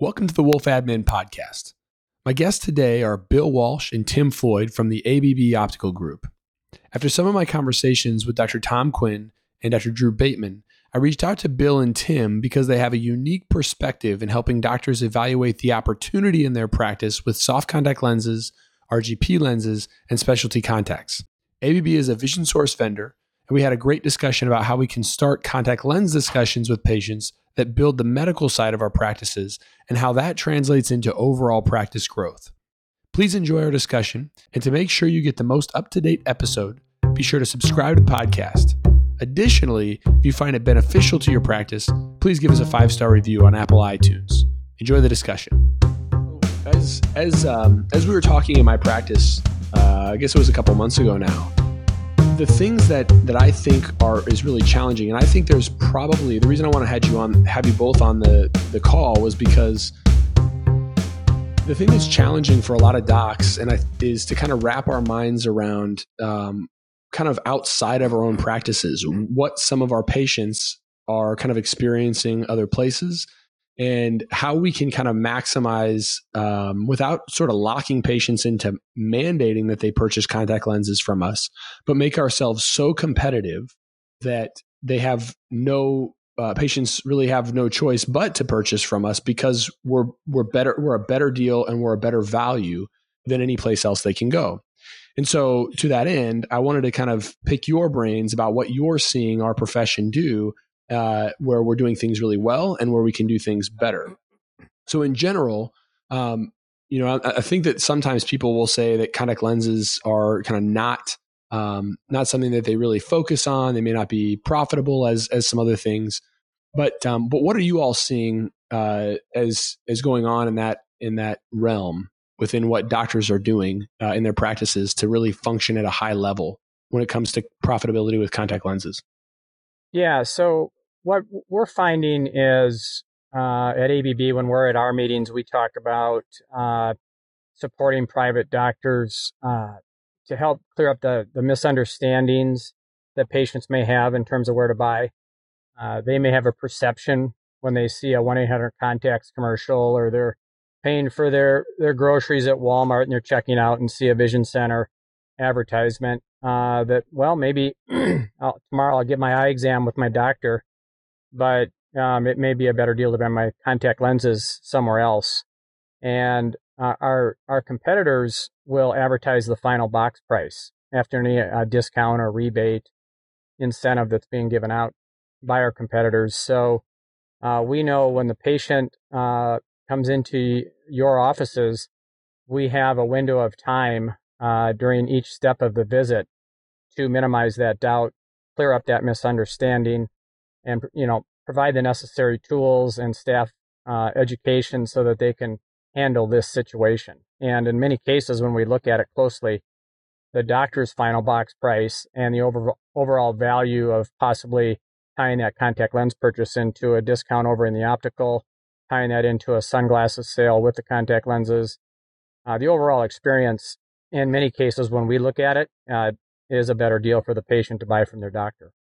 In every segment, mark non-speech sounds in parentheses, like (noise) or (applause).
Welcome to the Wolf Admin Podcast. My guests today are Bill Walsh and Tim Floyd from the ABB Optical Group. After some of my conversations with Dr. Tom Quinn and Dr. Drew Bateman, I reached out to Bill and Tim because they have a unique perspective in helping doctors evaluate the opportunity in their practice with soft contact lenses, RGP lenses, and specialty contacts. ABB is a vision source vendor, and we had a great discussion about how we can start contact lens discussions with patients that build the medical side of our practices and how that translates into overall practice growth. Please enjoy our discussion, and to make sure you get the most up to date episode, be sure to subscribe to the podcast. Additionally, if you find it beneficial to your practice, please give us a five star review on Apple iTunes. Enjoy the discussion. As as um, as we were talking in my practice, uh, I guess it was a couple months ago now the things that that I think are is really challenging, and I think there's probably the reason I want to have you on, have you both on the the call was because the thing that's challenging for a lot of docs, and I, is to kind of wrap our minds around, um, kind of outside of our own practices, what some of our patients are kind of experiencing other places and how we can kind of maximize um, without sort of locking patients into mandating that they purchase contact lenses from us, but make ourselves so competitive that they have no uh, patients really have no choice but to purchase from us because we're we're better we're a better deal and we're a better value than any place else they can go. And so to that end, I wanted to kind of pick your brains about what you're seeing our profession do uh, where we're doing things really well and where we can do things better. So in general, um, you know, I, I, think that sometimes people will say that contact lenses are kind of not um, not something that they really focus on. They may not be profitable as as some other things. But um, but what are you all seeing uh, as as going on in that in that realm within what doctors are doing uh, in their practices to really function at a high level when it comes to profitability with contact lenses? Yeah, so what we're finding is uh, at ABB, when we're at our meetings, we talk about uh, supporting private doctors uh, to help clear up the, the misunderstandings that patients may have in terms of where to buy. Uh, they may have a perception when they see a 1 800 contacts commercial or they're paying for their, their groceries at Walmart and they're checking out and see a vision center advertisement uh, that, well, maybe (clears throat) I'll, tomorrow I'll get my eye exam with my doctor but um, it may be a better deal to buy my contact lenses somewhere else. And uh, our our competitors will advertise the final box price after any uh, discount or rebate incentive that's being given out by our competitors. So uh, we know when the patient uh, comes into your offices, we have a window of time uh, during each step of the visit to minimize that doubt, clear up that misunderstanding, and you know provide the necessary tools and staff uh, education so that they can handle this situation. And in many cases, when we look at it closely, the doctor's final box price and the over, overall value of possibly tying that contact lens purchase into a discount over in the optical, tying that into a sunglasses sale with the contact lenses. Uh, the overall experience, in many cases, when we look at it, uh, is a better deal for the patient to buy from their doctor.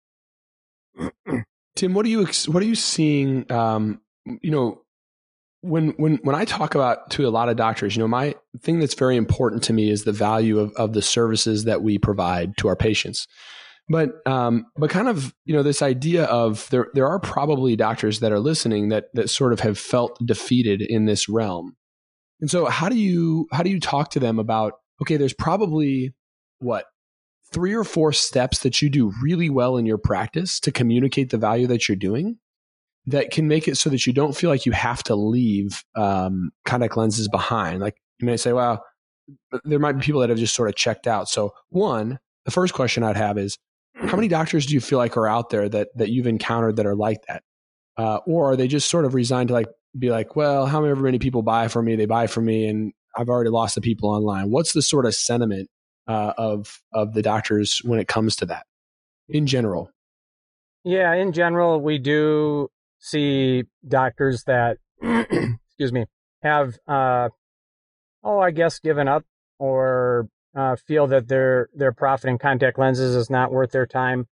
(clears throat) Tim, what are you what are you seeing? Um, you know, when when when I talk about to a lot of doctors, you know, my thing that's very important to me is the value of of the services that we provide to our patients. But um, but kind of you know this idea of there there are probably doctors that are listening that that sort of have felt defeated in this realm. And so how do you how do you talk to them about okay, there's probably what three or four steps that you do really well in your practice to communicate the value that you're doing that can make it so that you don't feel like you have to leave um, contact lenses behind. Like you may say, well, there might be people that have just sort of checked out. So, one, the first question I'd have is, how many doctors do you feel like are out there that that you've encountered that are like that, uh, or are they just sort of resigned to like be like, well, however many people buy from me, they buy from me, and I've already lost the people online. What's the sort of sentiment uh, of of the doctors when it comes to that in general? Yeah, in general, we do see doctors that, (clears throat) excuse me, have, uh, oh, I guess, given up or uh, feel that their their profit in contact lenses is not worth their time.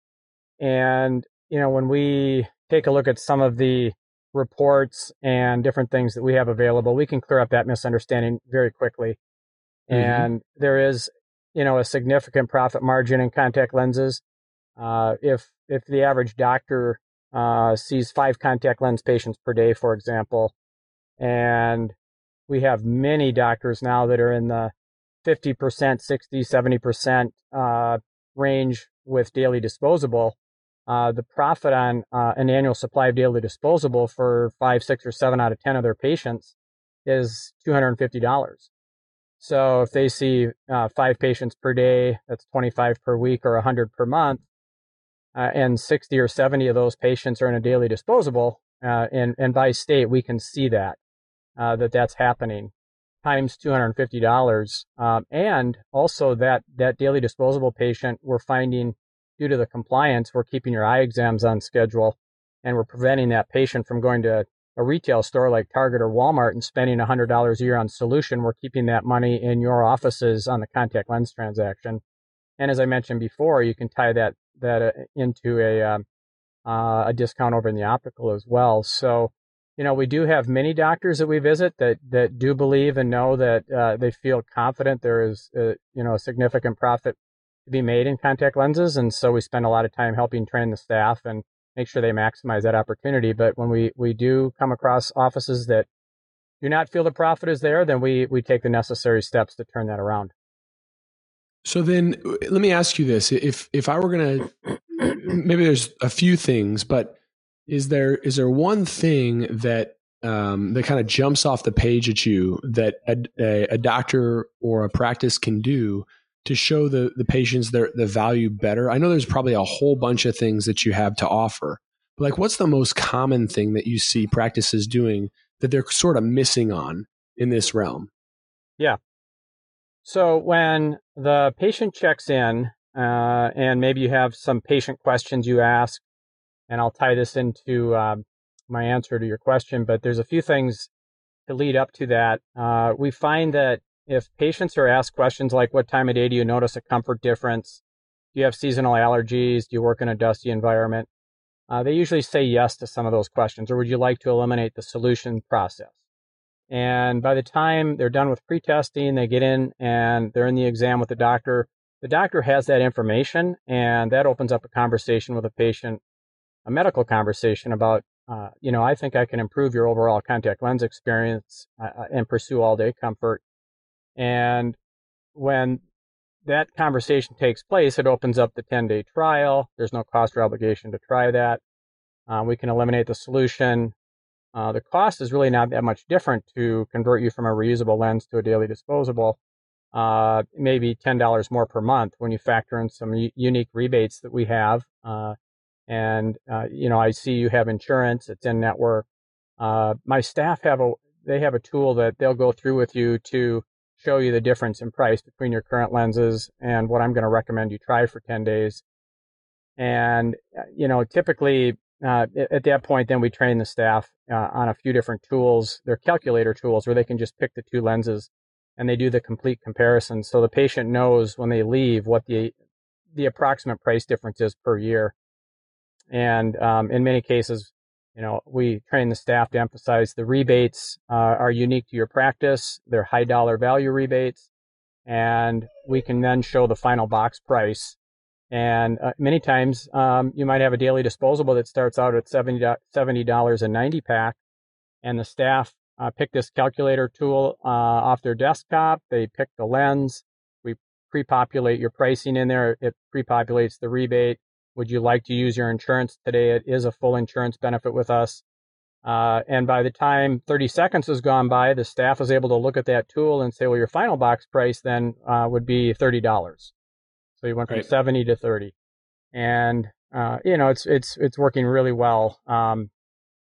And you know, when we take a look at some of the reports and different things that we have available, we can clear up that misunderstanding very quickly. Mm-hmm. And there is, you know, a significant profit margin in contact lenses. Uh, if if the average doctor uh, sees five contact lens patients per day, for example, and we have many doctors now that are in the 50%, 60, 70% uh, range with daily disposable. Uh, the profit on uh, an annual supply of daily disposable for five, six, or seven out of 10 of their patients is $250. So if they see uh, five patients per day, that's 25 per week or 100 per month, uh, and 60 or 70 of those patients are in a daily disposable, uh, and, and by state, we can see that, uh, that that's happening times $250. Um, and also that, that daily disposable patient, we're finding due to the compliance, we're keeping your eye exams on schedule and we're preventing that patient from going to a retail store like Target or Walmart and spending $100 a year on solution. We're keeping that money in your offices on the contact lens transaction. And as I mentioned before, you can tie that that uh, into a um, uh, a discount over in the optical as well. So, you know, we do have many doctors that we visit that that do believe and know that uh, they feel confident there is a, uh, you know a significant profit to be made in contact lenses, and so we spend a lot of time helping train the staff and make sure they maximize that opportunity. But when we we do come across offices that do not feel the profit is there, then we we take the necessary steps to turn that around. So then let me ask you this. If if I were going to maybe there's a few things, but is there is there one thing that um, that kind of jumps off the page at you that a, a, a, doctor or a practice can do to show the the patients their the value better? I know there's probably a whole bunch of things that you have to offer, but like what's the most common thing that you see practices doing that they're sort of missing on in this realm? Yeah, so when the patient checks in, uh, and maybe you have some patient questions you ask, and I'll tie this into um, my answer to your question, but there's a few things to lead up to that. Uh, we find that if patients are asked questions like, What time of day do you notice a comfort difference? Do you have seasonal allergies? Do you work in a dusty environment? Uh, they usually say yes to some of those questions, or would you like to eliminate the solution process? And by the time they're done with pre-testing, they get in and they're in the exam with the doctor. The doctor has that information, and that opens up a conversation with a patient, a medical conversation about, uh, you know, I think I can improve your overall contact lens experience uh, uh and pursue all day comfort. And when that conversation takes place, it opens up the 10 day trial. There's no cost or obligation to try that. Uh, we can eliminate the solution uh, the cost is really not that much different to convert you from a reusable lens to a daily disposable. Uh, maybe ten dollars more per month when you factor in some u- unique rebates that we have. Uh, and uh, you know, I see you have insurance; it's in network. Uh, my staff have a they have a tool that they'll go through with you to show you the difference in price between your current lenses and what I'm going to recommend you try for ten days. And uh, you know, typically uh, at that point, then we train the staff uh, on a few different tools. They're calculator tools where they can just pick the two lenses and they do the complete comparison. So the patient knows when they leave what the the approximate price difference is per year. And um, in many cases, you know, we train the staff to emphasize the rebates uh, are unique to your practice. They're high dollar value rebates, and we can then show the final box price and uh, many times um, you might have a daily disposable that starts out at $70, $70 a 90 pack. And the staff uh, pick this calculator tool uh, off their desktop. They pick the lens. We pre populate your pricing in there. It pre populates the rebate. Would you like to use your insurance today? It is a full insurance benefit with us. Uh, and by the time 30 seconds has gone by, the staff is able to look at that tool and say, well, your final box price then uh, would be $30. So you went from right. 70 to 30. And, uh, you know, it's, it's, it's working really well, um,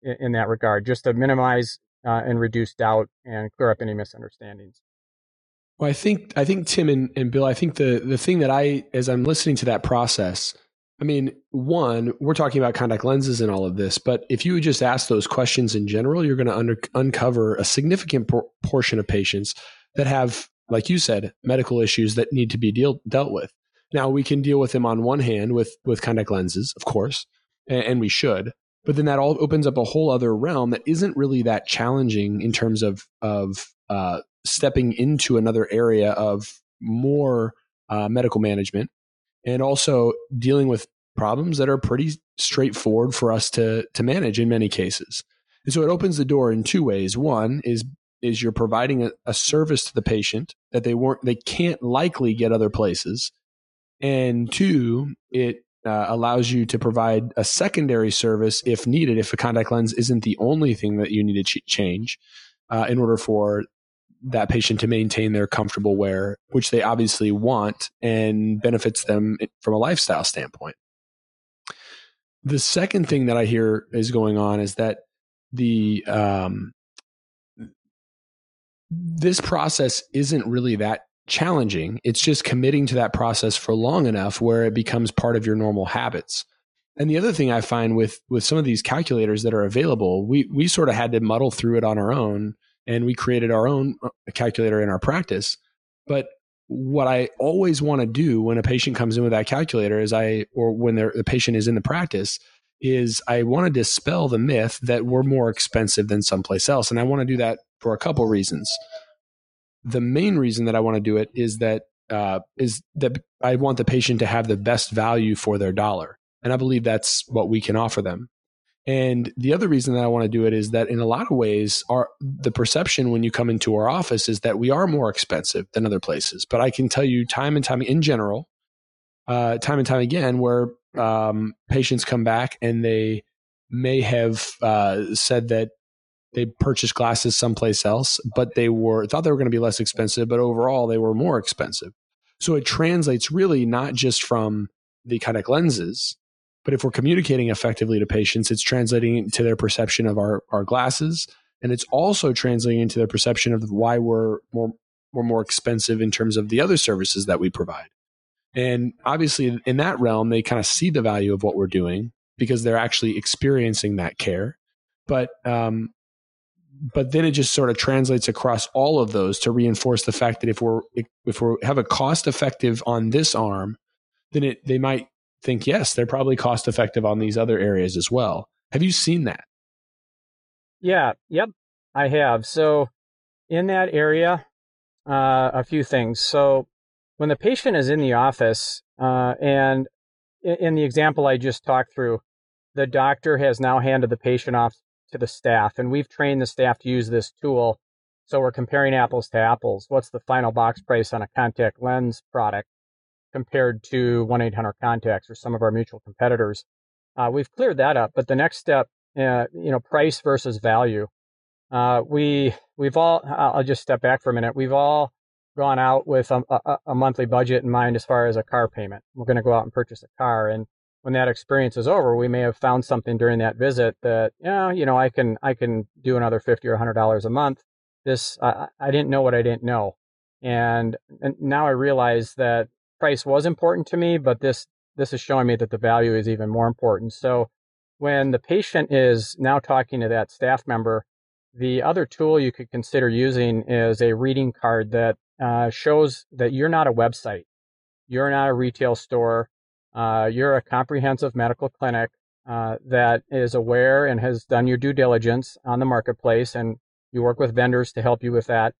in, in, that regard, just to minimize, uh, and reduce doubt and clear up any misunderstandings. Well, I think, I think Tim and, and Bill, I think the, the thing that I, as I'm listening to that process, I mean, one, we're talking about contact lenses and all of this, but if you just ask those questions in general, you're going to under, uncover a significant por- portion of patients that have, like you said, medical issues that need to be deal, dealt with. Now we can deal with them on one hand with with contact lenses, of course, and, and we should. But then that all opens up a whole other realm that isn't really that challenging in terms of of uh, stepping into another area of more uh, medical management and also dealing with problems that are pretty straightforward for us to to manage in many cases. And so it opens the door in two ways. One is is you're providing a, a service to the patient that they weren't they can't likely get other places, and two, it uh, allows you to provide a secondary service if needed if a contact lens isn't the only thing that you need to ch- change uh, in order for that patient to maintain their comfortable wear, which they obviously want and benefits them from a lifestyle standpoint. The second thing that I hear is going on is that the um, this process isn't really that challenging. It's just committing to that process for long enough where it becomes part of your normal habits. And the other thing I find with with some of these calculators that are available, we we sort of had to muddle through it on our own and we created our own uh, calculator in our practice. But what I always want to do when a patient comes in with that calculator is I, or when the patient is in the practice, is I want to dispel the myth that we're more expensive than someplace else. And I want to do that for a couple reasons. The main reason that I want to do it is that uh, is that I want the patient to have the best value for their dollar, and I believe that's what we can offer them. And the other reason that I want to do it is that in a lot of ways, our the perception when you come into our office is that we are more expensive than other places. But I can tell you, time and time in general, uh, time and time again, where um, patients come back and they may have uh, said that they purchased glasses someplace else, but they were thought they were going to be less expensive, but overall they were more expensive. So it translates really not just from the contact lenses, but if we're communicating effectively to patients, it's translating into their perception of our, our glasses. And it's also translating into their perception of why we're more, we're more expensive in terms of the other services that we provide. And obviously, in that realm, they kind of see the value of what we're doing because they're actually experiencing that care. But um, but then it just sort of translates across all of those to reinforce the fact that if we're if we have a cost effective on this arm, then it they might think, yes, they're probably cost effective on these other areas as well. Have you seen that? Yeah, yep, I have. So in that area, uh, a few things. So when the patient is in the office, uh, and in the example I just talked through, the doctor has now handed the patient off to the staff, and we've trained the staff to use this tool. So we're comparing apples to apples. What's the final box price on a contact lens product? Compared to 1 800 contacts or some of our mutual competitors. Uh, we've cleared that up, but the next step, uh, you know, price versus value. Uh, we we've all. I'll just step back for a minute. We've all gone out with a, a, a monthly budget in mind as far as a car payment. We're going to go out and purchase a car, and when that experience is over, we may have found something during that visit that, yeah, you know, I can I can do another fifty or hundred dollars a month. This I, I didn't know what I didn't know, and, and now I realize that price was important to me, but this this is showing me that the value is even more important. So when the patient is now talking to that staff member, the other tool you could consider using is a reading card that uh, shows that you're not a website, you're not a retail store, uh, you're a comprehensive medical clinic uh, that is aware and has done your due diligence on the marketplace, and you work with vendors to help you with that.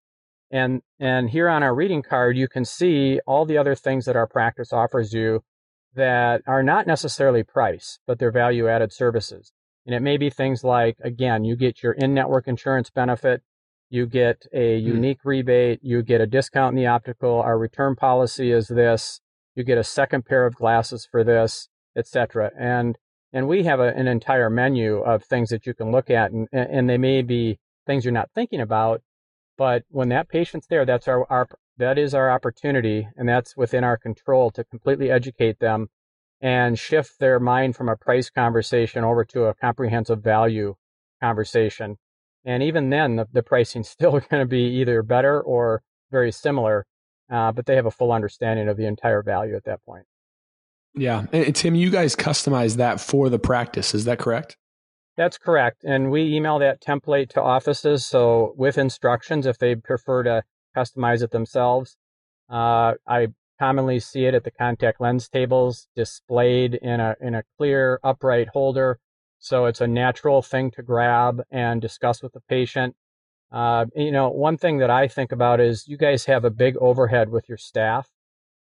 And, and here on our reading card, you can see all the other things that our practice offers you that are not necessarily price, but they're value added services. And it may be things like, again, you get your in network insurance benefit, you get a hmm. unique mm. rebate, you get a discount in the optical, our return policy is this, you get a second pair of glasses for this, etc. And and we have a, an entire menu of things that you can look at, and, and they may be things you're not thinking about, but when that patient's there, that's our, our that is our opportunity, and that's within our control to completely educate them and shift their mind from a price conversation over to a comprehensive value conversation. And even then, the, the pricing's (laughs) still going to be either better or very similar, uh, but they have a full understanding of the entire value at that point. Yeah. And Tim, you guys customize that for the practice. Is that correct? That's correct. And we email that template to offices. So with instructions, if they prefer to customize it themselves, uh, I commonly see it at the contact lens tables displayed in a, in a clear upright holder So it's a natural thing to grab and discuss with the patient. Uh, you know, one thing that I think about is you guys have a big overhead with your staff,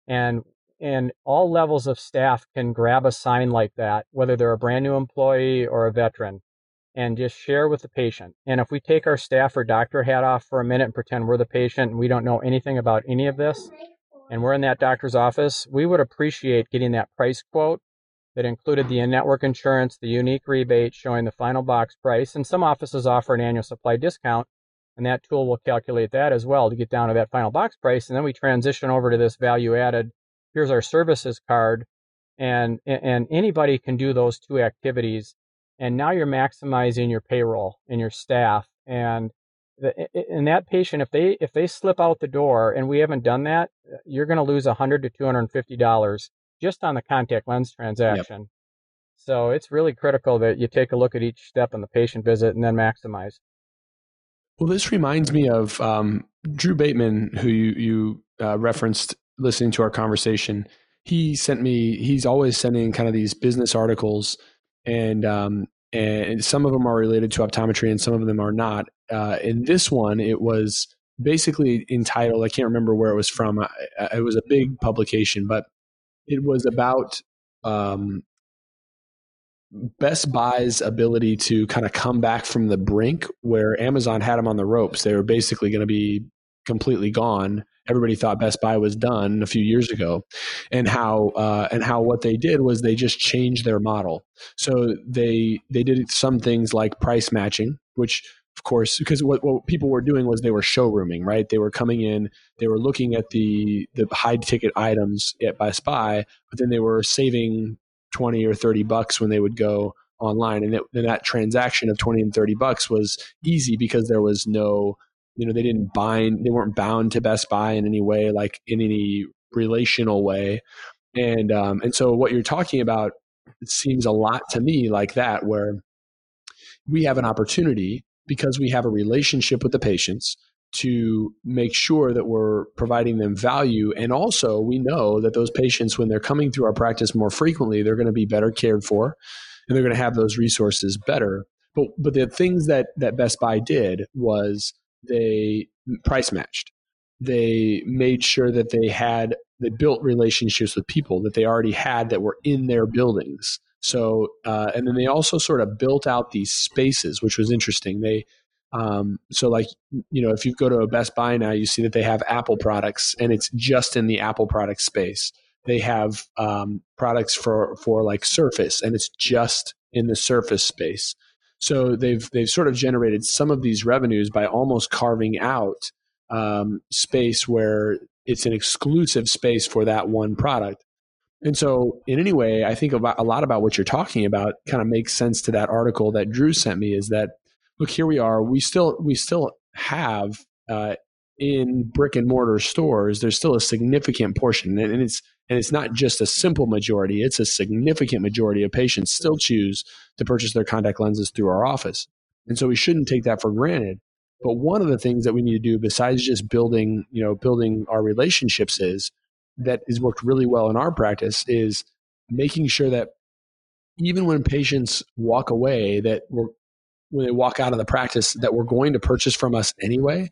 and and all levels of staff can grab a sign like that, whether they're a brand new employee or a veteran, and just share with the patient. And if we take our staff or doctor hat off for a minute and pretend we're the patient and we don't know anything about any of this, and we're in that doctor's office, we would appreciate getting that price quote that included the in-network insurance, the unique rebate showing the final box price, and some offices offer an annual supply discount, and that tool will calculate that as well to get down to that final box price. And then we transition over to this value added. Here's our services card, and and anybody can do those two activities. And now you're maximizing your payroll and your staff. And the, and that patient, if they if they slip out the door, and we haven't done that, you're going to lose 100 to 250 dollars just on the contact lens transaction. Yep. So it's really critical that you take a look at each step in the patient visit and then maximize. Well, this reminds me of um, Drew Bateman, who you, you uh, referenced listening to our conversation. He sent me. He's always sending kind of these business articles, and um, and some of them are related to optometry, and some of them are not. Uh, in this one, it was basically entitled. I can't remember where it was from. It was a big publication, but it was about um, Best Buy's ability to kind of come back from the brink where Amazon had them on the ropes. They were basically going to be completely gone. Everybody thought Best Buy was done a few years ago, and how uh, and how what they did was they just changed their model. So they they did some things like price matching, which of course, because what, what people were doing was they were showrooming, right? They were coming in, they were looking at the the high ticket items at Best Buy, but then they were saving twenty or thirty bucks when they would go online, and, it, and that transaction of twenty and thirty bucks was easy because there was no, you know, they didn't bind, they weren't bound to Best Buy in any way, like in any relational way, and um, and so what you're talking about it seems a lot to me like that, where we have an opportunity because we have a relationship with the patients to make sure that we're providing them value. And also, we know that those patients, when they're coming through our practice more frequently, they're going to be better cared for and they're going to have those resources better. But, but the things that, that Best Buy did was they price matched. They made sure that they had, they built relationships with people that they already had that were in their buildings so, uh, and then they also sort of built out these spaces, which was interesting. They, um, so like, you know, if you go to a Best Buy now, you see that they have Apple products and it's just in the Apple product space. They have um, products for, for like Surface and it's just in the Surface space. So they've, they've sort of generated some of these revenues by almost carving out um, space where it's an exclusive space for that one product. And so, in any way, I think about a lot about what you're talking about. Kind of makes sense to that article that Drew sent me. Is that look here we are. We still we still have uh, in brick and mortar stores. There's still a significant portion, and, and it's and it's not just a simple majority. It's a significant majority of patients still choose to purchase their contact lenses through our office, and so we shouldn't take that for granted. But one of the things that we need to do, besides just building, you know, building our relationships, is that has worked really well in our practice is making sure that even when patients walk away, that we're, when they walk out of the practice, that we're going to purchase from us anyway,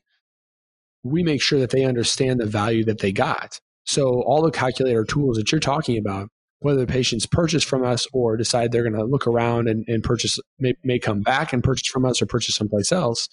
we make sure that they understand the value that they got. So all the calculator tools that you're talking about, whether the patients purchase from us or decide they're going to look around and, and purchase, may, may come back and purchase from us or purchase someplace else,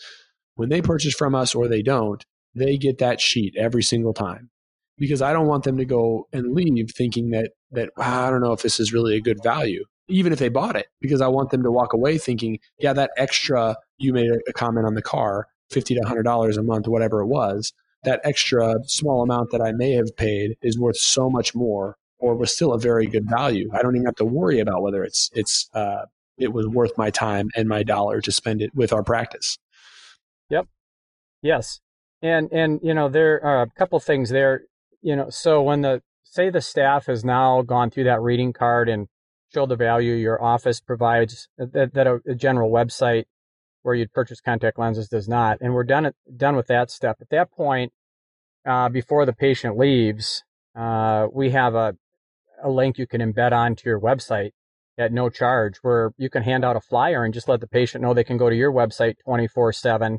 when they purchase from us or they don't, they get that sheet every single time. Because I don't want them to go and leave thinking that that I don't know if this is really a good value, even if they bought it, because I want them to walk away thinking, yeah, that extra you made a comment on the car, fifty to hundred dollars a month, whatever it was, that extra small amount that I may have paid is worth so much more, or was still a very good value. I don't even have to worry about whether it's it's uh, it was worth my time and my dollar to spend it with our practice. Yep. Yes. And and you know there are a couple things there you know, so when the say the staff has now gone through that reading card and showed the value your office provides that, that a, a, general website where you'd purchase contact lenses does not, and we're done done with that step. At that point, uh, before the patient leaves, uh, we have a a link you can embed onto your website at no charge where you can hand out a flyer and just let the patient know they can go to your website 24 7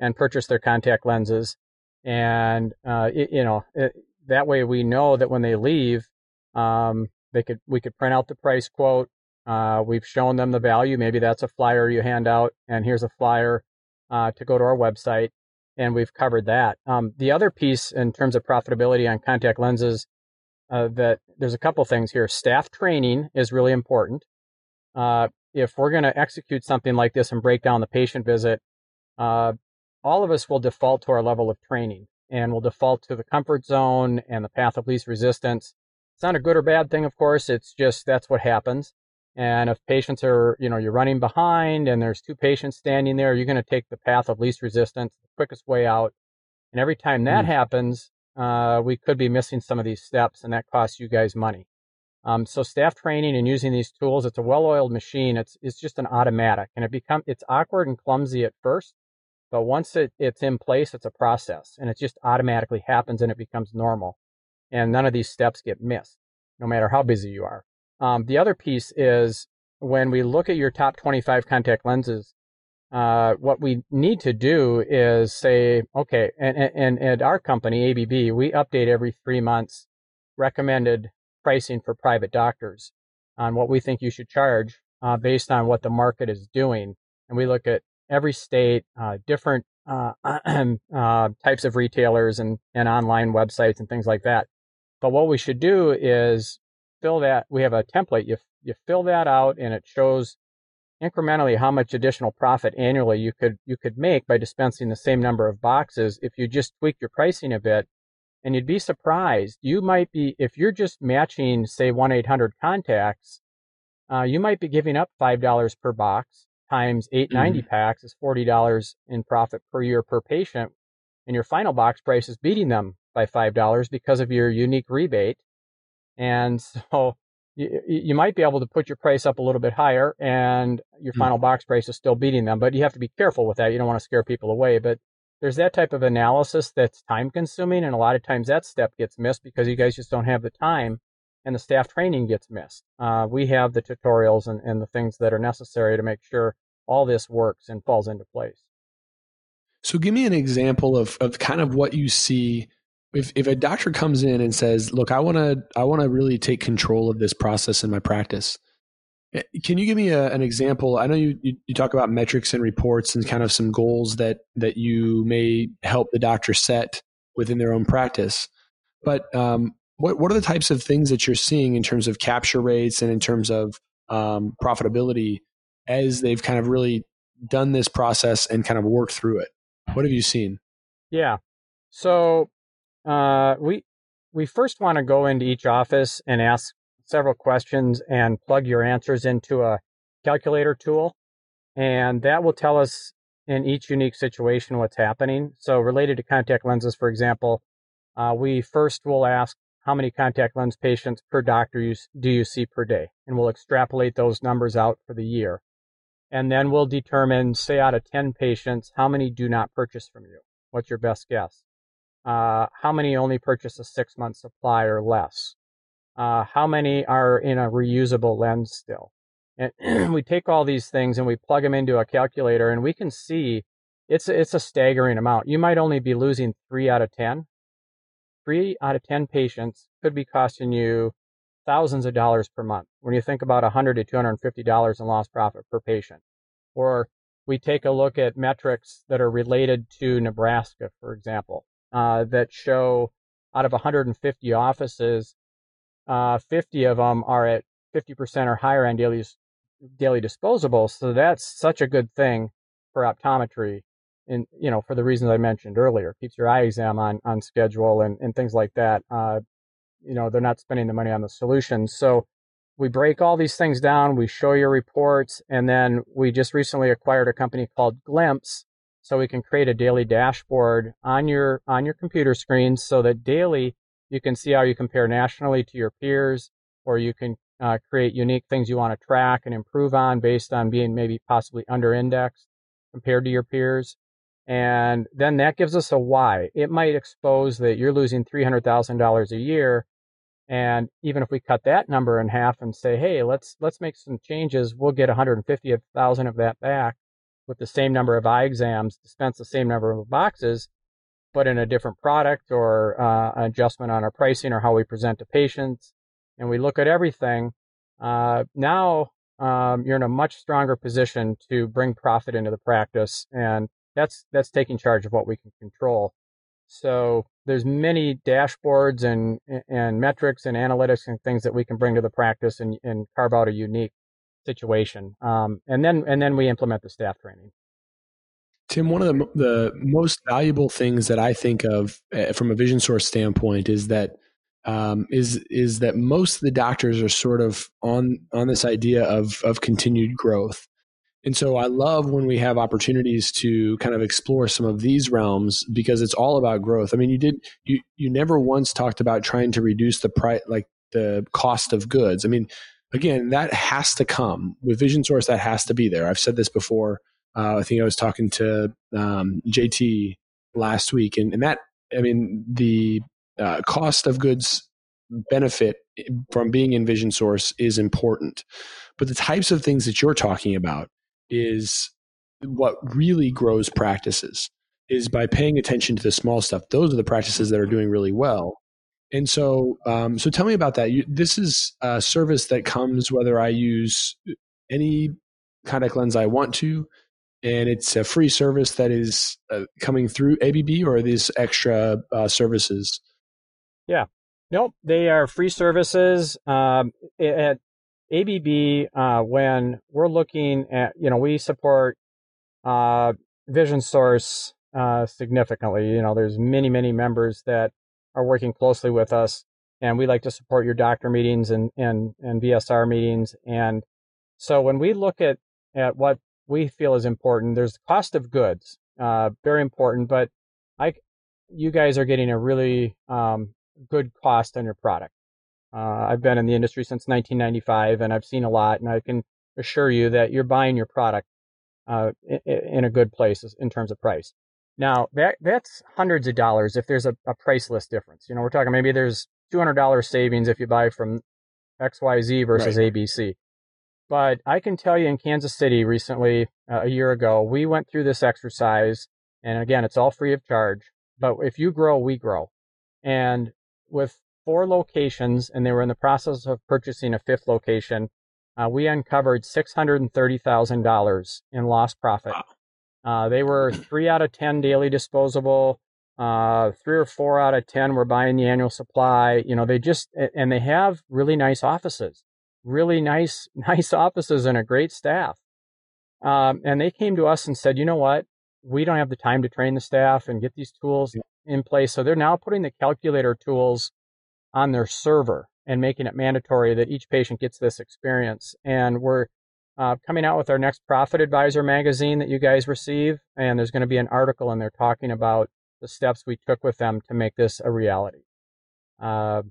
and purchase their contact lenses. And, uh, it, you know, it, that way we know that when they leave, um, they could, we could print out the price quote. Uh, we've shown them the value. Maybe that's a flyer you hand out and here's a flyer, uh, to go to our website. And we've covered that. Um, the other piece in terms of profitability on contact lenses uh, that there's a couple things here. Staff training is really important. Uh, if we're going to execute something like this and break down the patient visit, uh, all of us will default to our level of training and will default to the comfort zone and the path of least resistance. It's not a good or bad thing, of course. It's just that's what happens. And if patients are, you know, you're running behind and there's two patients standing there, you're going to take the path of least resistance, the quickest way out. And every time that mm. happens, uh, we could be missing some of these steps, and that costs you guys money. Um, so staff training and using these tools, it's a well-oiled machine. It's it's just an automatic, and it become it's awkward and clumsy at first, but once it, it's in place, it's a process, and it just automatically happens, and it becomes normal, and none of these steps get missed, no matter how busy you are. Um, the other piece is when we look at your top 25 contact lenses, uh, what we need to do is say, okay, and, and, and our company, ABB, we update every three months recommended pricing for private doctors on what we think you should charge uh, based on what the market is doing. And we look at every state, uh, different uh, (clears throat) uh, types of retailers and, and online websites and things like that. But what we should do is fill that. We have a template. You, you fill that out and it shows incrementally how much additional profit annually you could you could make by dispensing the same number of boxes if you just tweak your pricing a bit and you'd be surprised you might be if you're just matching say 1-800 contacts uh, you might be giving up $5 per box times 890 mm-hmm. packs is $40 in profit per year per patient and your final box price is beating them by $5 because of your unique rebate and so you, you might be able to put your price up a little bit higher and your mm. final box price is still beating them, but you have to be careful with that. You don't want to scare people away, but there's that type of analysis that's time consuming. And a lot of times that step gets missed because you guys just don't have the time and the staff training gets missed. Uh, we have the tutorials and, and the things that are necessary to make sure all this works and falls into place. So give me an example of, of kind of what you see if if a doctor comes in and says, "Look, I want to I want to really take control of this process in my practice," eh, can you give me a, an example? I know you, you, you talk about metrics and reports and kind of some goals that that you may help the doctor set within their own practice, but um, what what are the types of things that you're seeing in terms of capture rates and in terms of um, profitability as they've kind of really done this process and kind of worked through it? What have you seen? Yeah. So uh, we we first want to go into each office and ask several questions and plug your answers into a calculator tool, and that will tell us in each unique situation what's happening. So, related to contact lenses, for example, uh, we first will ask how many contact lens patients per doctor you, do you see per day, and we'll extrapolate those numbers out for the year. And then we'll determine, say, out of 10 patients, how many do not purchase from you? What's your best guess? Uh, how many only purchase a six month supply or less? Uh, how many are in a reusable lens still? And (clears throat) we take all these things and we plug them into a calculator and we can see it's, it's a staggering amount. You might only be losing three out of 10. Three out of 10 patients could be costing you thousands of dollars per month when you think about 100 to $250 in lost profit per patient. Or we take a look at metrics that are related to Nebraska, for example uh, that show out of 150 offices, uh, 50 of them are at 50% or higher on daily daily disposables. So that's such a good thing for optometry, and you know for the reasons I mentioned earlier, keeps your eye exam on on schedule and and things like that. Uh, you know they're not spending the money on the solutions. So we break all these things down. We show your reports, and then we just recently acquired a company called Glimpse so we can create a daily dashboard on your on your computer screen so that daily you can see how you compare nationally to your peers or you can uh, create unique things you want to track and improve on based on being maybe possibly under indexed compared to your peers. And then that gives us a why. It might expose that you're losing $300000 a year And even if we cut that number in half and say, hey, let's let's make some changes, we'll get 150,000 of that back with the same number of eye exams, dispense the same number of boxes, but in a different product or uh, adjustment on our pricing or how we present to patients. And we look at everything. Uh, now um, you're in a much stronger position to bring profit into the practice, and that's that's taking charge of what we can control. So there's many dashboards and and metrics and analytics and things that we can bring to the practice and, and carve out a unique situation. Um, and then and then we implement the staff training. Tim, one of the the most valuable things that I think of uh, from a vision source standpoint is that um, is is that most of the doctors are sort of on on this idea of of continued growth. And so I love when we have opportunities to kind of explore some of these realms because it's all about growth. I mean, you did you you never once talked about trying to reduce the price like the cost of goods. I mean, again, that has to come with Vision Source. That has to be there. I've said this before. Uh, I think I was talking to um, JT last week, and, and that I mean the uh, cost of goods benefit from being in Vision Source is important, but the types of things that you're talking about is what really grows practices is by paying attention to the small stuff. Those are the practices that are doing really well. And so, um, so tell me about that. You, this is a service that comes whether I use any contact lens I want to, and it's a free service that is uh, coming through ABB or these extra uh, services. Yeah, nope, they are free services. Um, at ABB, uh, when we're looking at, you know, we support uh, Vision Source uh, significantly. You know, there's many, many members that are working closely with us, and we like to support your doctor meetings and and and VSR meetings. And so when we look at at what we feel is important, there's the cost of goods, uh, very important. But I, you guys are getting a really um, good cost on your product. Uh, I've been in the industry since 1995, and I've seen a lot, and I can assure you that you're buying your product uh, in, in, a good place in terms of price. Now that that's hundreds of dollars if there's a, a price list difference. You know, we're talking maybe there's $200 savings if you buy from XYZ versus right. ABC. But I can tell you in Kansas City recently, uh, a year ago, we went through this exercise, and again, it's all free of charge. But if you grow, we grow. And with four locations, and they were in the process of purchasing a fifth location, uh, we uncovered $630,000 in lost profit. Wow. Uh, they were three out of 10 daily disposable. Uh, three or four out of 10 were buying the annual supply. You know, they just, and they have really nice offices, really nice, (laughs) nice offices and a great staff. Um, and they came to us and said, you know what? We don't have the time to train the staff and get these tools in place. So they're now putting the calculator tools on their server and making it mandatory that each patient gets this experience. And we're uh, coming out with our next Profit Advisor magazine that you guys receive. And there's going to be an article in there talking about the steps we took with them to make this a reality. Uh,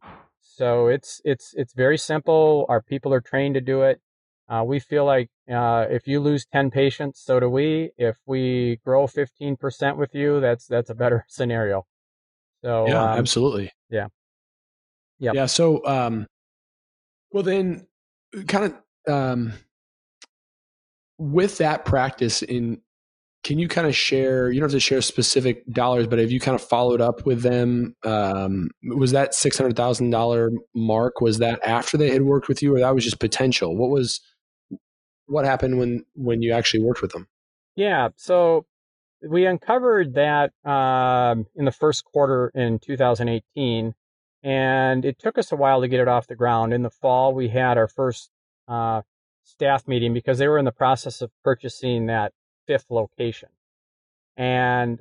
so it's it's it's very simple. Our people are trained to do it. Uh, we feel like uh, if you lose 10 patients, so do we. If we grow 15% with you, that's that's a better (laughs) scenario. So yeah, um, absolutely. Yeah. Yeah. Yeah. So, um, well, then, kind of um, with that practice, in can you kind of share? You don't have to share specific dollars, but have you kind of followed up with them? Um, was that six hundred thousand dollar mark? Was that after they had worked with you, or that was just potential? What was what happened when when you actually worked with them? Yeah. So we uncovered that um, in the first quarter in 2018 and it took us a while to get it off the ground. In the fall, we had our first uh, staff meeting because they were in the process of purchasing that fifth location. And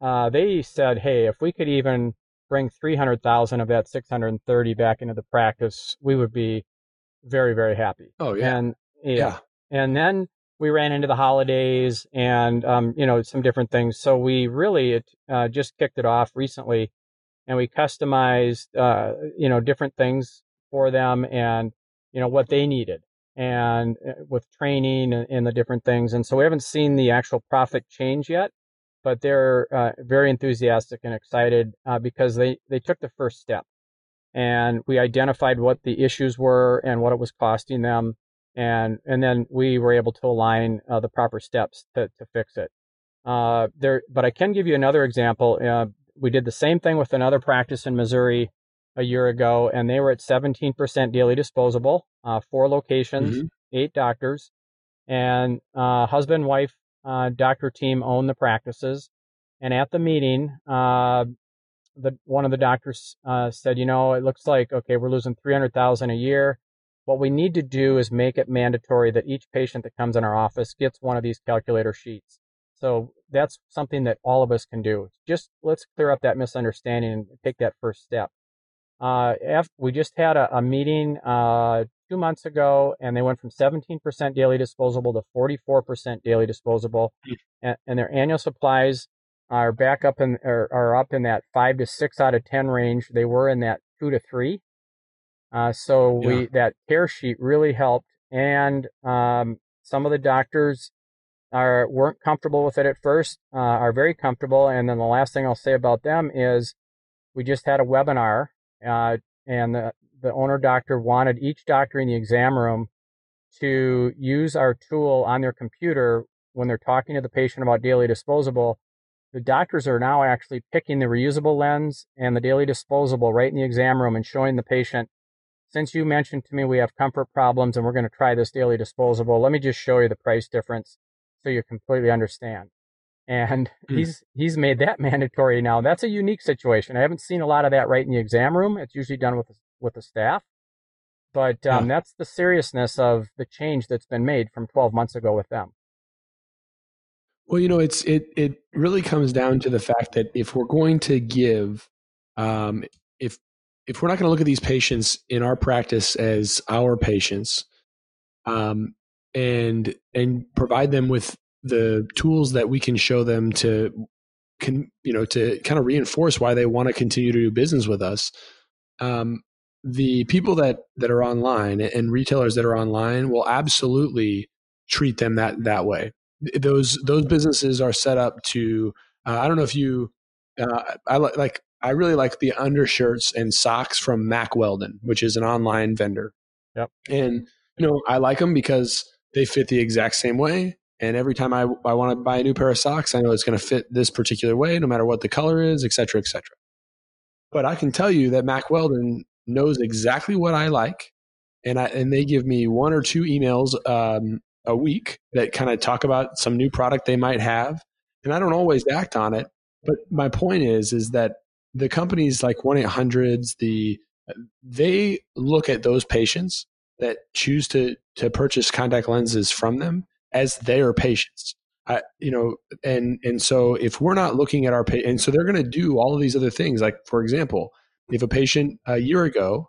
uh, they said, hey, if we could even bring 300,000 of that 630 back into the practice, we would be very, very happy. Oh, yeah. And, yeah. yeah. And then we ran into the holidays and, um, you know, some different things. So we really it, uh, just kicked it off recently and we customized uh, you know different things for them and you know what they needed and uh, with training and, the different things and so we haven't seen the actual profit change yet but they're uh, very enthusiastic and excited uh, because they they took the first step and we identified what the issues were and what it was costing them, and and then we were able to align uh, the proper steps to, to fix it. Uh, there, but I can give you another example. Uh, we did the same thing with another practice in Missouri a year ago, and they were at 17% daily disposable, uh, four locations, mm-hmm. eight doctors, and uh, husband wife uh, doctor team owned the practices. And at the meeting, uh, the one of the doctors uh, said, "You know, it looks like okay, we're losing 300,000 a year. What we need to do is make it mandatory that each patient that comes in our office gets one of these calculator sheets." So that's something that all of us can do. Just let's clear up that misunderstanding and take that first step. Uh, we just had a, a meeting uh, two months ago, and they went from 17% daily disposable to 44% daily disposable, mm. and, and, their annual supplies are back up in are, are, up in that five to six out of ten range. They were in that two to three. Uh, so yeah. we that care sheet really helped, and um, some of the doctors are weren't comfortable with it at first, uh, are very comfortable, and then the last thing I'll say about them is we just had a webinar uh, and the, the owner doctor wanted each doctor in the exam room to use our tool on their computer when they're talking to the patient about daily disposable. The doctors are now actually picking the reusable lens and the daily disposable right in the exam room and showing the patient, since you mentioned to me we have comfort problems and we're going to try this daily disposable, let me just show you the price difference so you completely understand and mm. he's he's made that (laughs) mandatory now. That's a unique situation. I haven't seen a lot of that right in the exam room. It's usually done with with the staff, but um, yeah. that's the seriousness of the change that's been made from 12 months ago with them. Well, you know, it's it it really comes down to the fact that if we're going to give, um, if if we're not going to look at these patients in our practice as our patients, um, and and provide them with the tools that we can show them to can you know to kind of reinforce why they want to continue to do business with us. Um, the people that that are online and retailers that are online will absolutely treat them that that way. Those those businesses are set up to uh, i don't know if you uh, i like i really like the undershirts and socks from mack weldon which is an online vendor. Yep. And you know i like them because they fit the exact same way and every time I, I want to buy a new pair of socks, I know it's going to fit this particular way, no matter what the color is, et cetera, et cetera. But I can tell you that Mack Weldon knows exactly what I like. And, I, and they give me one or two emails um, a week that kind of talk about some new product they might have. And I don't always act on it. But my point is, is that the companies like 1-800s, the, they look at those patients that choose to, to purchase contact lenses from them as their patients. I, you know, and and so if we're not looking at our patient, and so they're going to do all of these other things. Like for example, if a patient a year ago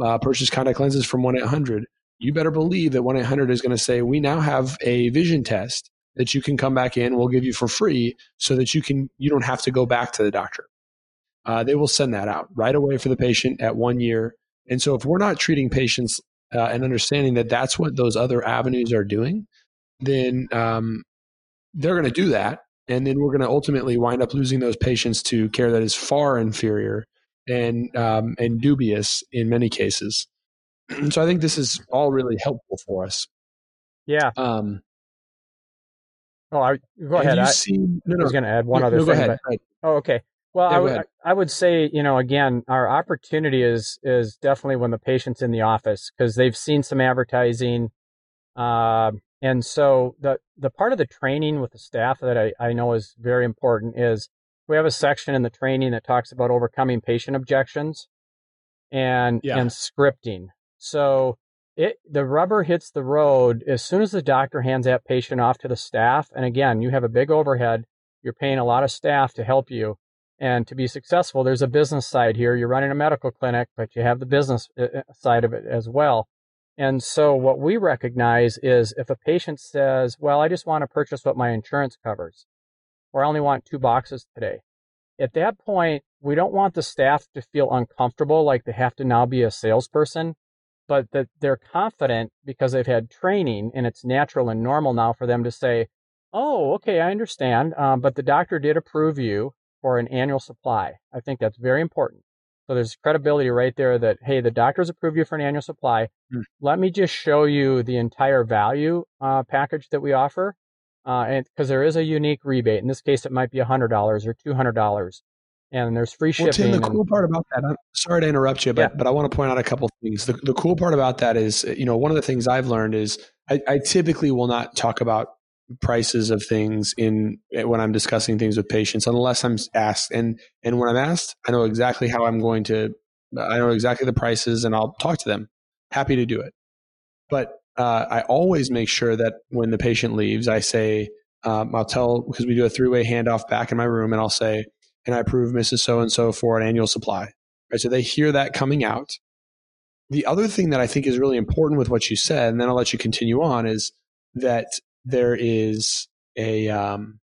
uh, purchased contact lenses from one eight hundred, you better believe that one eight hundred is going to say, "We now have a vision test that you can come back in. We'll give you for free, so that you can you don't have to go back to the doctor." Uh, they will send that out right away for the patient at one year. And so if we're not treating patients uh, and understanding that that's what those other avenues are doing, then um, they're going to do that. And then we're going to ultimately wind up losing those patients to care that is far inferior and um, and dubious in many cases. (clears throat) so I think this is all really helpful for us. Yeah. Um, oh, I, go ahead. I, seen, no, no, I was going to add one no, other thing. Go ahead. oh, okay. Well, yeah, I, would, I would say, you know, again, our opportunity is is definitely when the patient's in the office because they've seen some advertising. Uh, and so the the part of the training with the staff that I, I know is very important is we have a section in the training that talks about overcoming patient objections and yeah. and scripting. So it the rubber hits the road as soon as the doctor hands that patient off to the staff. And again, you have a big overhead. You're paying a lot of staff to help you. And to be successful, there's a business side here. You're running a medical clinic, but you have the business uh, uh, side of it as well. And so what we recognize is if a patient says, well, I just want to purchase what my insurance covers, or I only want two boxes today. At that point, we don't want the staff to feel uncomfortable like they have to now be a salesperson, but that they're confident because they've had training and it's natural and normal now for them to say, oh, okay, I understand, um, but the doctor did approve you for an annual supply. I think that's very important. So there's credibility right there that, hey, the doctor's approved you for an annual supply. Mm. Let me just show you the entire value uh, package that we offer. Uh, and because there is a unique rebate. In this case, it might be $100 or $200. And there's free shipping. Well, Tim, the and, cool part about that, I'm sorry to interrupt you, but, yeah. but I want to point out a couple things. The, the cool part about that is, you know, one of the things I've learned is I, I typically will not talk about prices of things in eh, when I'm discussing things with patients unless I'm asked. And and when I'm asked, I know exactly how I'm going to. I know exactly the prices, and I'll talk to them. Happy to do it. But uh, I always make sure that when the patient leaves, I say um, I'll tell because we do a three way handoff back in my room, and I'll say, "And I approve Mrs. So and So for an annual supply." Right, so they hear that coming out. The other thing that I think is really important with what you said, and then I'll let you continue on, is that there is a um,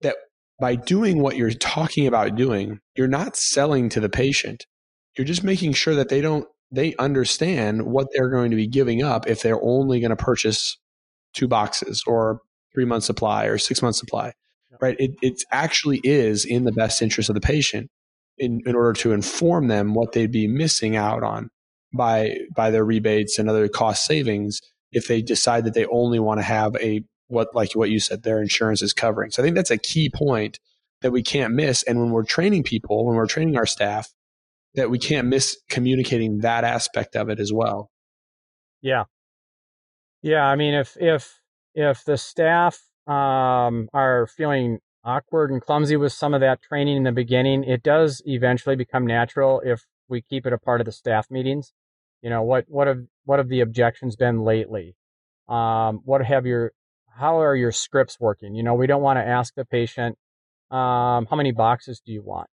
that by doing what you're talking about doing, you're not selling to the patient. You're just making sure that they don't they understand what they're going to be giving up if they're only going to purchase two boxes or three month supply or six month supply. Right? It it actually is in the best interest of the patient in, in order to inform them what they'd be missing out on by by their rebates and other cost savings if they decide that they only want to have a what like what you said their insurance is covering. So I think that's a key point that we can't miss. And when we're training people, when we're training our staff, that we can't miss communicating that aspect of it as well. Yeah. Yeah. I mean, if, if, if the staff um, are feeling awkward and clumsy with some of that training in the beginning, it does eventually become natural if we keep it a part of the staff meetings. You know, what, what have, what have the objections been lately? Um, what have your, how are your scripts working? You know, we don't want to ask the patient, um, how many boxes do you want?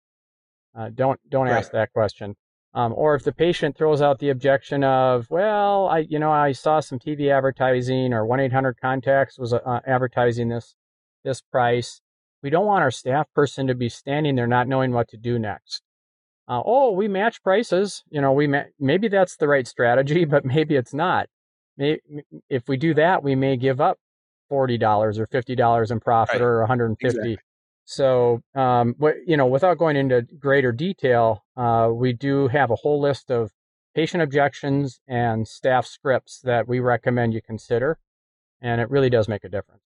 Uh, don't, don't right. ask that question. Um, or if the patient throws out the objection of, well, I, you know, I saw some TV advertising or 1-800-CONTACTS was uh, advertising this, this price. We don't want our staff person to be standing there not knowing what to do next uh, oh, we match prices. You know, we ma- maybe that's the right strategy, (laughs) but maybe it's not. Maybe, if we do that, we may give up forty dollars or fifty dollars in profit right. or one hundred and fifty. Exactly. So, um, what you know, without going into greater detail, uh, we do have a whole list of patient objections and staff scripts that we recommend you consider, and it really does make a difference.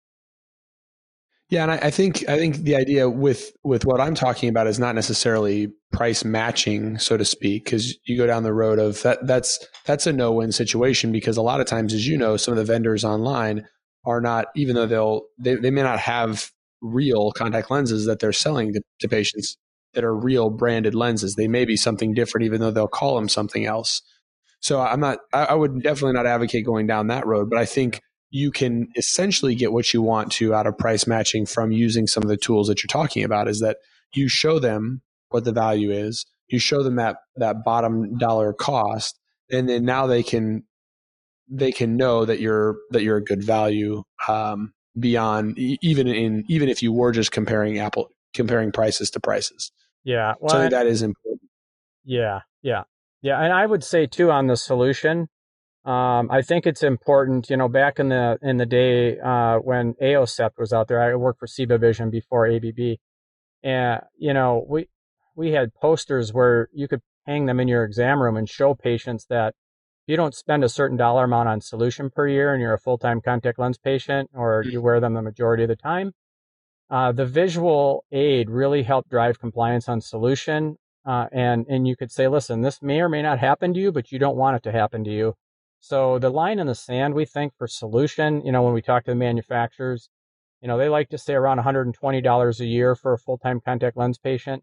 Yeah, and I, I, think I think the idea with with what I'm talking about is not necessarily price matching, so to speak, because you go down the road of that. That's that's a no win situation because a lot of times, as you know, some of the vendors online are not, even though they'll they, they may not have real contact lenses that they're selling to, to patients that are real branded lenses. They may be something different, even though they'll call them something else. So I'm not. I, I would definitely not advocate going down that road, but I think you can essentially get what you want to out of price matching from using some of the tools that you're talking about is that you show them what the value is you show them that that bottom dollar cost and then now they can they can know that you're that you're a good value um, beyond even in even if you were just comparing apple comparing prices to prices. Yeah well, so that is important. Yeah yeah yeah and i would say too on the solution um, I think it's important, you know, back in the in the day uh, when AOSEPT was out there, I worked for CIBA Vision before ABB, and you know, we we had posters where you could hang them in your exam room and show patients that if you don't spend a certain dollar amount on solution per year and you're a full time contact lens patient or you wear them the majority of the time, uh, the visual aid really helped drive compliance on solution. Uh, and and you could say, listen, this may or may not happen to you, but you don't want it to happen to you. So the line in the sand, we think for solution, you know, when we talk to the manufacturers, you know, they like to say around $120 a year for a full-time contact lens patient.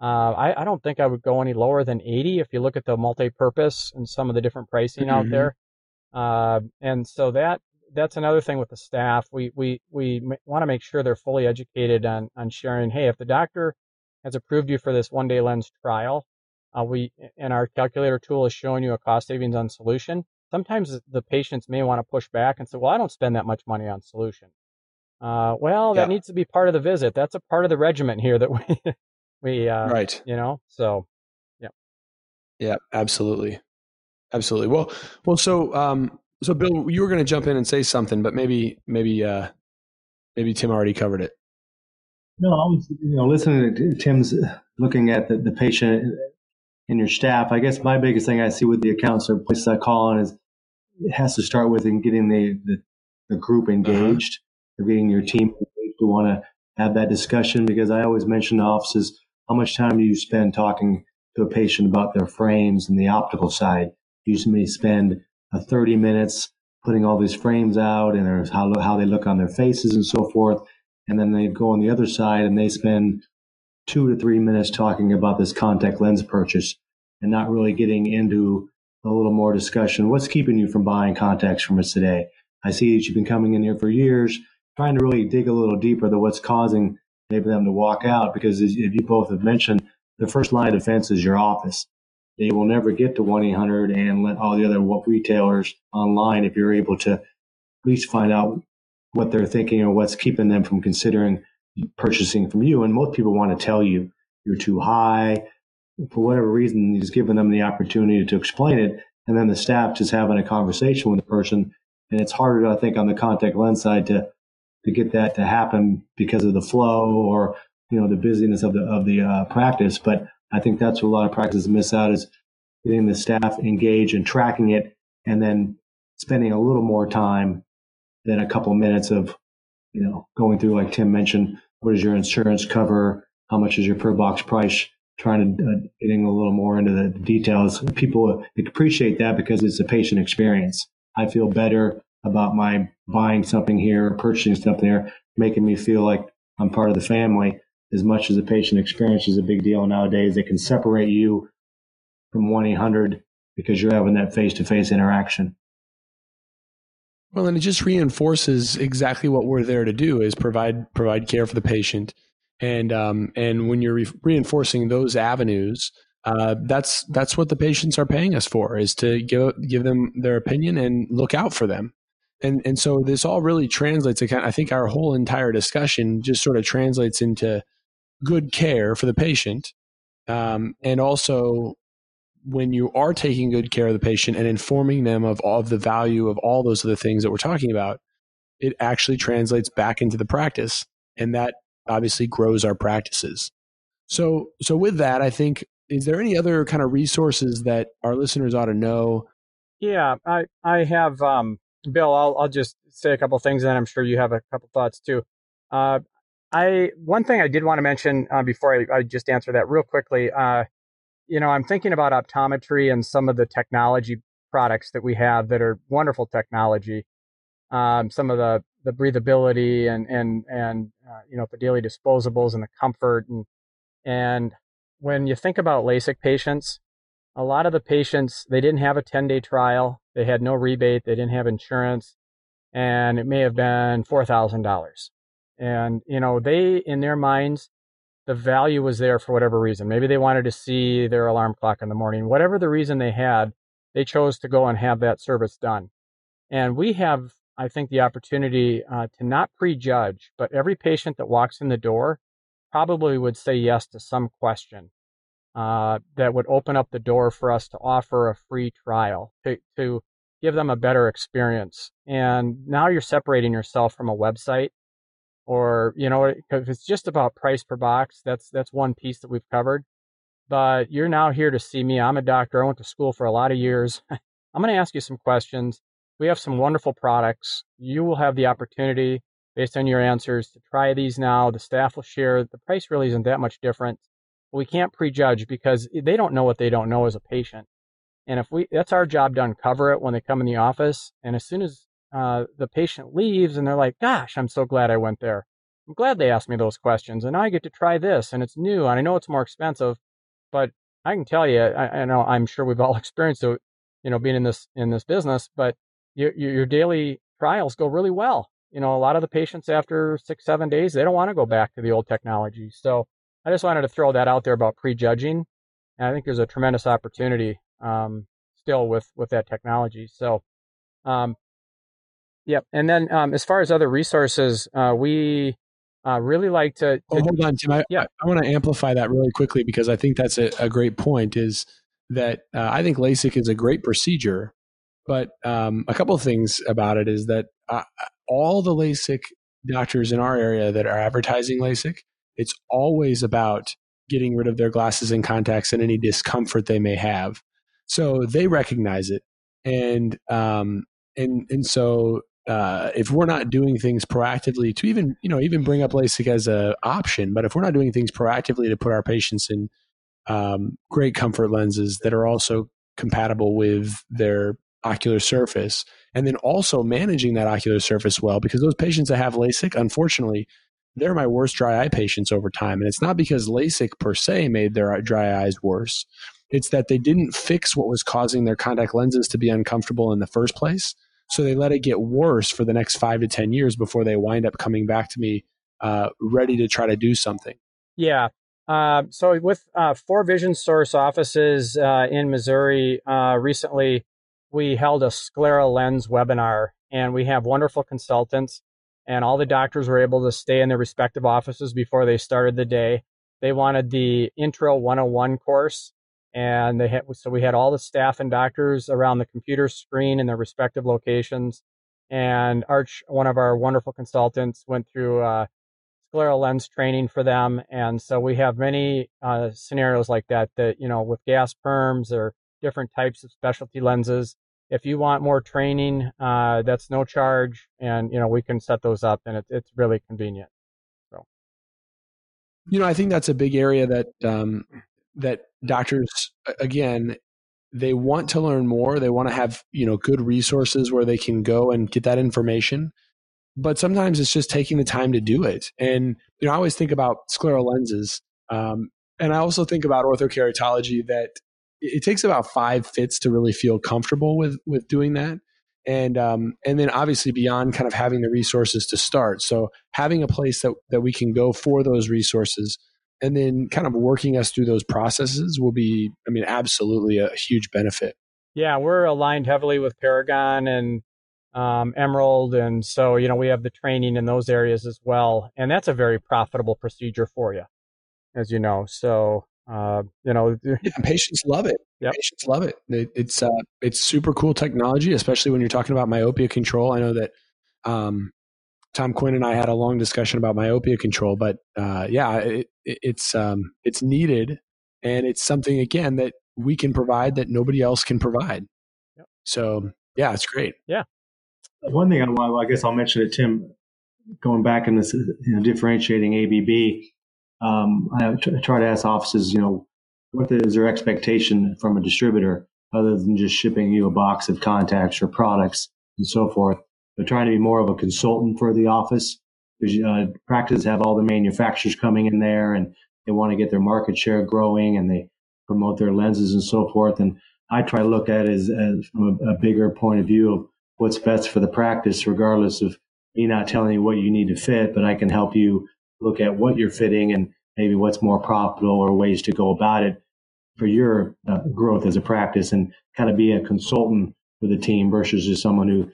Uh, I, I, don't think I would go any lower than 80 if you look at the multi-purpose and some of the different pricing mm-hmm. out there. Uh, and so that that's another thing with the staff. We we we want to make sure they're fully educated on on sharing. Hey, if the doctor has approved you for this one day lens trial, uh, we and our calculator tool is showing you a cost savings on solution sometimes the patients may want to push back and say, well, I don't spend that much money on solution. Uh, well, that yeah. needs to be part of the visit. That's a part of the regiment here that (laughs) we, we, uh, right. You know, so yeah. Yeah, absolutely. Absolutely. Well, well, so, um, so Bill, you were going to jump in and say something, but maybe, maybe, uh, maybe Tim already covered it. No, I was, you know, listening to Tim's looking at the, the patient and your staff, I guess my biggest thing I see with the accounts or places I call on is it has to start with in getting the, the, the group uh-huh. engaged, uh-huh. getting your team engaged to want to have that discussion because I always mention to offices how much time do you spend talking to a patient about their frames and the optical side. You may spend uh, 30 minutes putting all these frames out and how, how they look on their faces and so forth. And then they go on the other side and they spend two to three minutes talking about this contact lens purchase and not really getting into a little more discussion. What's keeping you from buying contacts from us today? I see that you've been coming in here for years, trying to really dig a little deeper to what's causing maybe them to walk out because as you both have mentioned, the first line of defense is your office. They will never get to 1 800 and let all the other retailers online if you're able to at least find out what they're thinking or what's keeping them from considering purchasing from you. And most people want to tell you you're too high. For whatever reason, he's given them the opportunity to explain it. And then the staff just having a conversation with the person. And it's harder, I think, on the contact lens side to, to get that to happen because of the flow or, you know, the busyness of the, of the uh, practice. But I think that's what a lot of practices miss out is getting the staff engaged and tracking it and then spending a little more time than a couple minutes of, you know, going through, like Tim mentioned, what does your insurance cover? How much is your per box price? Trying to uh, getting a little more into the details. People appreciate that because it's a patient experience. I feel better about my buying something here, or purchasing something there, making me feel like I'm part of the family as much as the patient experience is a big deal nowadays. It can separate you from 1 800 because you're having that face to face interaction. Well, and it just reinforces exactly what we're there to do is provide provide care for the patient, and um, and when you're re- reinforcing those avenues, uh, that's that's what the patients are paying us for is to give give them their opinion and look out for them, and and so this all really translates. I think our whole entire discussion just sort of translates into good care for the patient, um, and also when you are taking good care of the patient and informing them of all of the value of all those other things that we're talking about, it actually translates back into the practice. And that obviously grows our practices. So, so with that, I think, is there any other kind of resources that our listeners ought to know? Yeah, I, I have, um, Bill, I'll, I'll just say a couple things and I'm sure you have a couple thoughts too. Uh, I, one thing I did want to mention uh, before I, I, just answer that real quickly, uh, you know, I'm thinking about optometry and some of the technology products that we have that are wonderful technology. Um, some of the the breathability and and and uh, you know the daily disposables and the comfort and and when you think about LASIK patients, a lot of the patients they didn't have a 10 day trial, they had no rebate, they didn't have insurance, and it may have been four thousand dollars. And you know they in their minds the value was there for whatever reason. Maybe they wanted to see their alarm clock in the morning. Whatever the reason they had, they chose to go and have that service done. And we have, I think, the opportunity uh, to not prejudge, but every patient that walks in the door probably would say yes to some question uh, that would open up the door for us to offer a free trial to, to give them a better experience. And now you're separating yourself from a website or you know if it's just about price per box that's that's one piece that we've covered. But you're now here to see me. I'm a doctor. I went to school for a lot of years. (laughs) I'm going to ask you some questions we have some wonderful products. You will have the opportunity based on your answers to try these now. The staff will share. The price really isn't that much different. We can't prejudge because they don't know what they don't know as a patient. And if we that's our job to uncover it when they come in the office. And as soon as uh, the patient leaves and they're like, gosh, I'm so glad I went there. I'm glad they asked me those questions. And I get to try this and it's new and I know it's more expensive, but I can tell you, I, I know I'm sure we've all (laughs) experienced it, you know, being in this, in this business, but your, your daily trials go really well. You know, a lot of the patients after six, seven days, they don't want to go back to the old technology. So I just wanted to throw that out there about prejudging. And I think there's a tremendous opportunity um, still with with that technology. So um, Yep. And then um, as far as other resources, uh, we uh, really like to. to oh, hold on, Tim. I, yeah. I, I want to amplify that really quickly because I think that's a, a great point. Is that uh, I think LASIK is a great procedure, but um, a couple of things about it is that uh, all the LASIK doctors in our area that are advertising LASIK, it's always about getting rid of their glasses and contacts and any discomfort they may have. So they recognize it, and um, and and so uh, if we're not doing things proactively to even you know even bring up LASIK as a option, but if we're not doing things proactively to put our patients in um, great comfort lenses that are also compatible with their ocular surface, and then also managing that ocular surface well, because those patients that have LASIK, unfortunately, they're my worst dry eye patients over time, and it's not because LASIK per se made their dry eyes worse. It's that they didn't fix what was causing their contact lenses to be uncomfortable in the first place so they let it get worse for the next five to 10 years before they wind up coming back to me uh, ready to try to do something. Yeah. Uh, so with uh, four Vision Source offices uh, in Missouri, uh, recently we held a sclera lens webinar, and we have wonderful consultants, and all the doctors were able to stay in their respective offices before they started the day. They wanted the Intro 101 course, and they had so we had all the staff and doctors around the computer screen in their respective locations and arch one of our wonderful consultants went through uh, scleral lens training for them and so we have many uh, scenarios like that that you know with gas perms or different types of specialty lenses if you want more training uh, that's no charge and you know we can set those up and it, it's really convenient. So. You know i think that's a big area that um, that doctors again they want to learn more. They want to have you know good resources where they can go and get that information. But sometimes it's just taking the time to do it. And you know i always think about scleral lenses um, and i also think about orthokeratology that it takes about five fits to really feel comfortable with with doing that. And um, and then obviously beyond kind of having the resources to start. So having a place that that we can go for those resources and then kind of working us through those processes will be i mean absolutely a huge benefit. Yeah we're aligned heavily with paragon and um, emerald. And so you know we have the training in those areas as well. And that's a very profitable procedure for you as you know. So uh, you know (laughs) yeah, patients love it yep. patients love it, it it's uh, it's super cool technology especially when you're talking about myopia control i know that um, Tom Quinn and I had a long discussion about myopia control, but uh, yeah, it, it's um, it's needed, and it's something again that we can provide that nobody else can provide. Yep. So yeah, it's great. Yeah. One thing I, well, I guess I'll mention it, Tim. Going back in this, you know, differentiating ABB, um, I try to ask offices, you know, what is their expectation from a distributor other than just shipping you a box of contacts or products and so forth? They're trying to be more of a consultant for the office because uh, practices have all the manufacturers coming in there and they want to get their market share growing and they promote their lenses and so forth. And I try to look at it as, as from a, a bigger point of view of what's best for the practice, regardless of me not telling you what you need to fit, but I can help you look at what you're fitting and maybe what's more profitable or ways to go about it for your uh, growth as a practice and kind of be a consultant for the team versus just someone who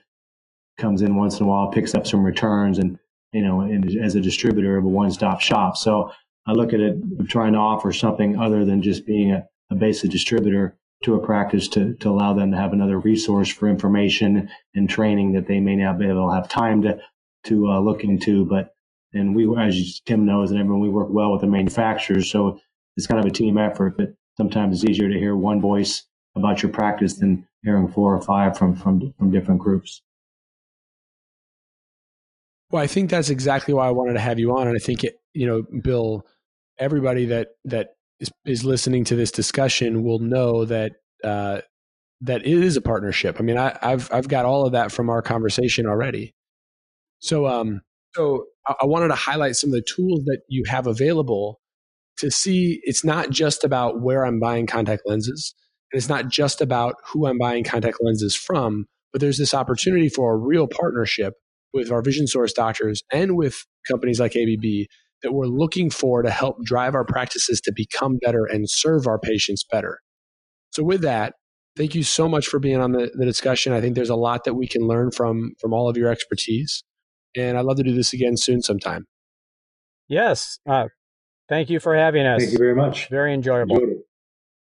comes in once in a while, picks up some returns, and you know, as a distributor of a one-stop shop. So I look at it trying to offer something other than just being a, a basic distributor to a practice to, to allow them to have another resource for information and training that they may not be able to have time to to uh, look into. But and we, as Tim knows, and everyone, we work well with the manufacturers, so it's kind of a team effort. But sometimes it's easier to hear one voice about your practice than hearing four or five from from from different groups. Well, I think that's exactly why I wanted to have you on, and I think it, you know, Bill, everybody that that is, is listening to this discussion will know that uh, that it is a partnership. I mean, I, have I've got all of that from our conversation already. So, um, so I wanted to highlight some of the tools that you have available to see. It's not just about where I'm buying contact lenses, and it's not just about who I'm buying contact lenses from, but there's this opportunity for a real partnership with our vision source doctors and with companies like ABB that we're looking for to help drive our practices to become better and serve our patients better. So with that, thank you so much for being on the, the discussion. I think there's a lot that we can learn from from all of your expertise. And I'd love to do this again soon sometime. Yes. Uh, thank you for having us. Thank you very much. Very enjoyable.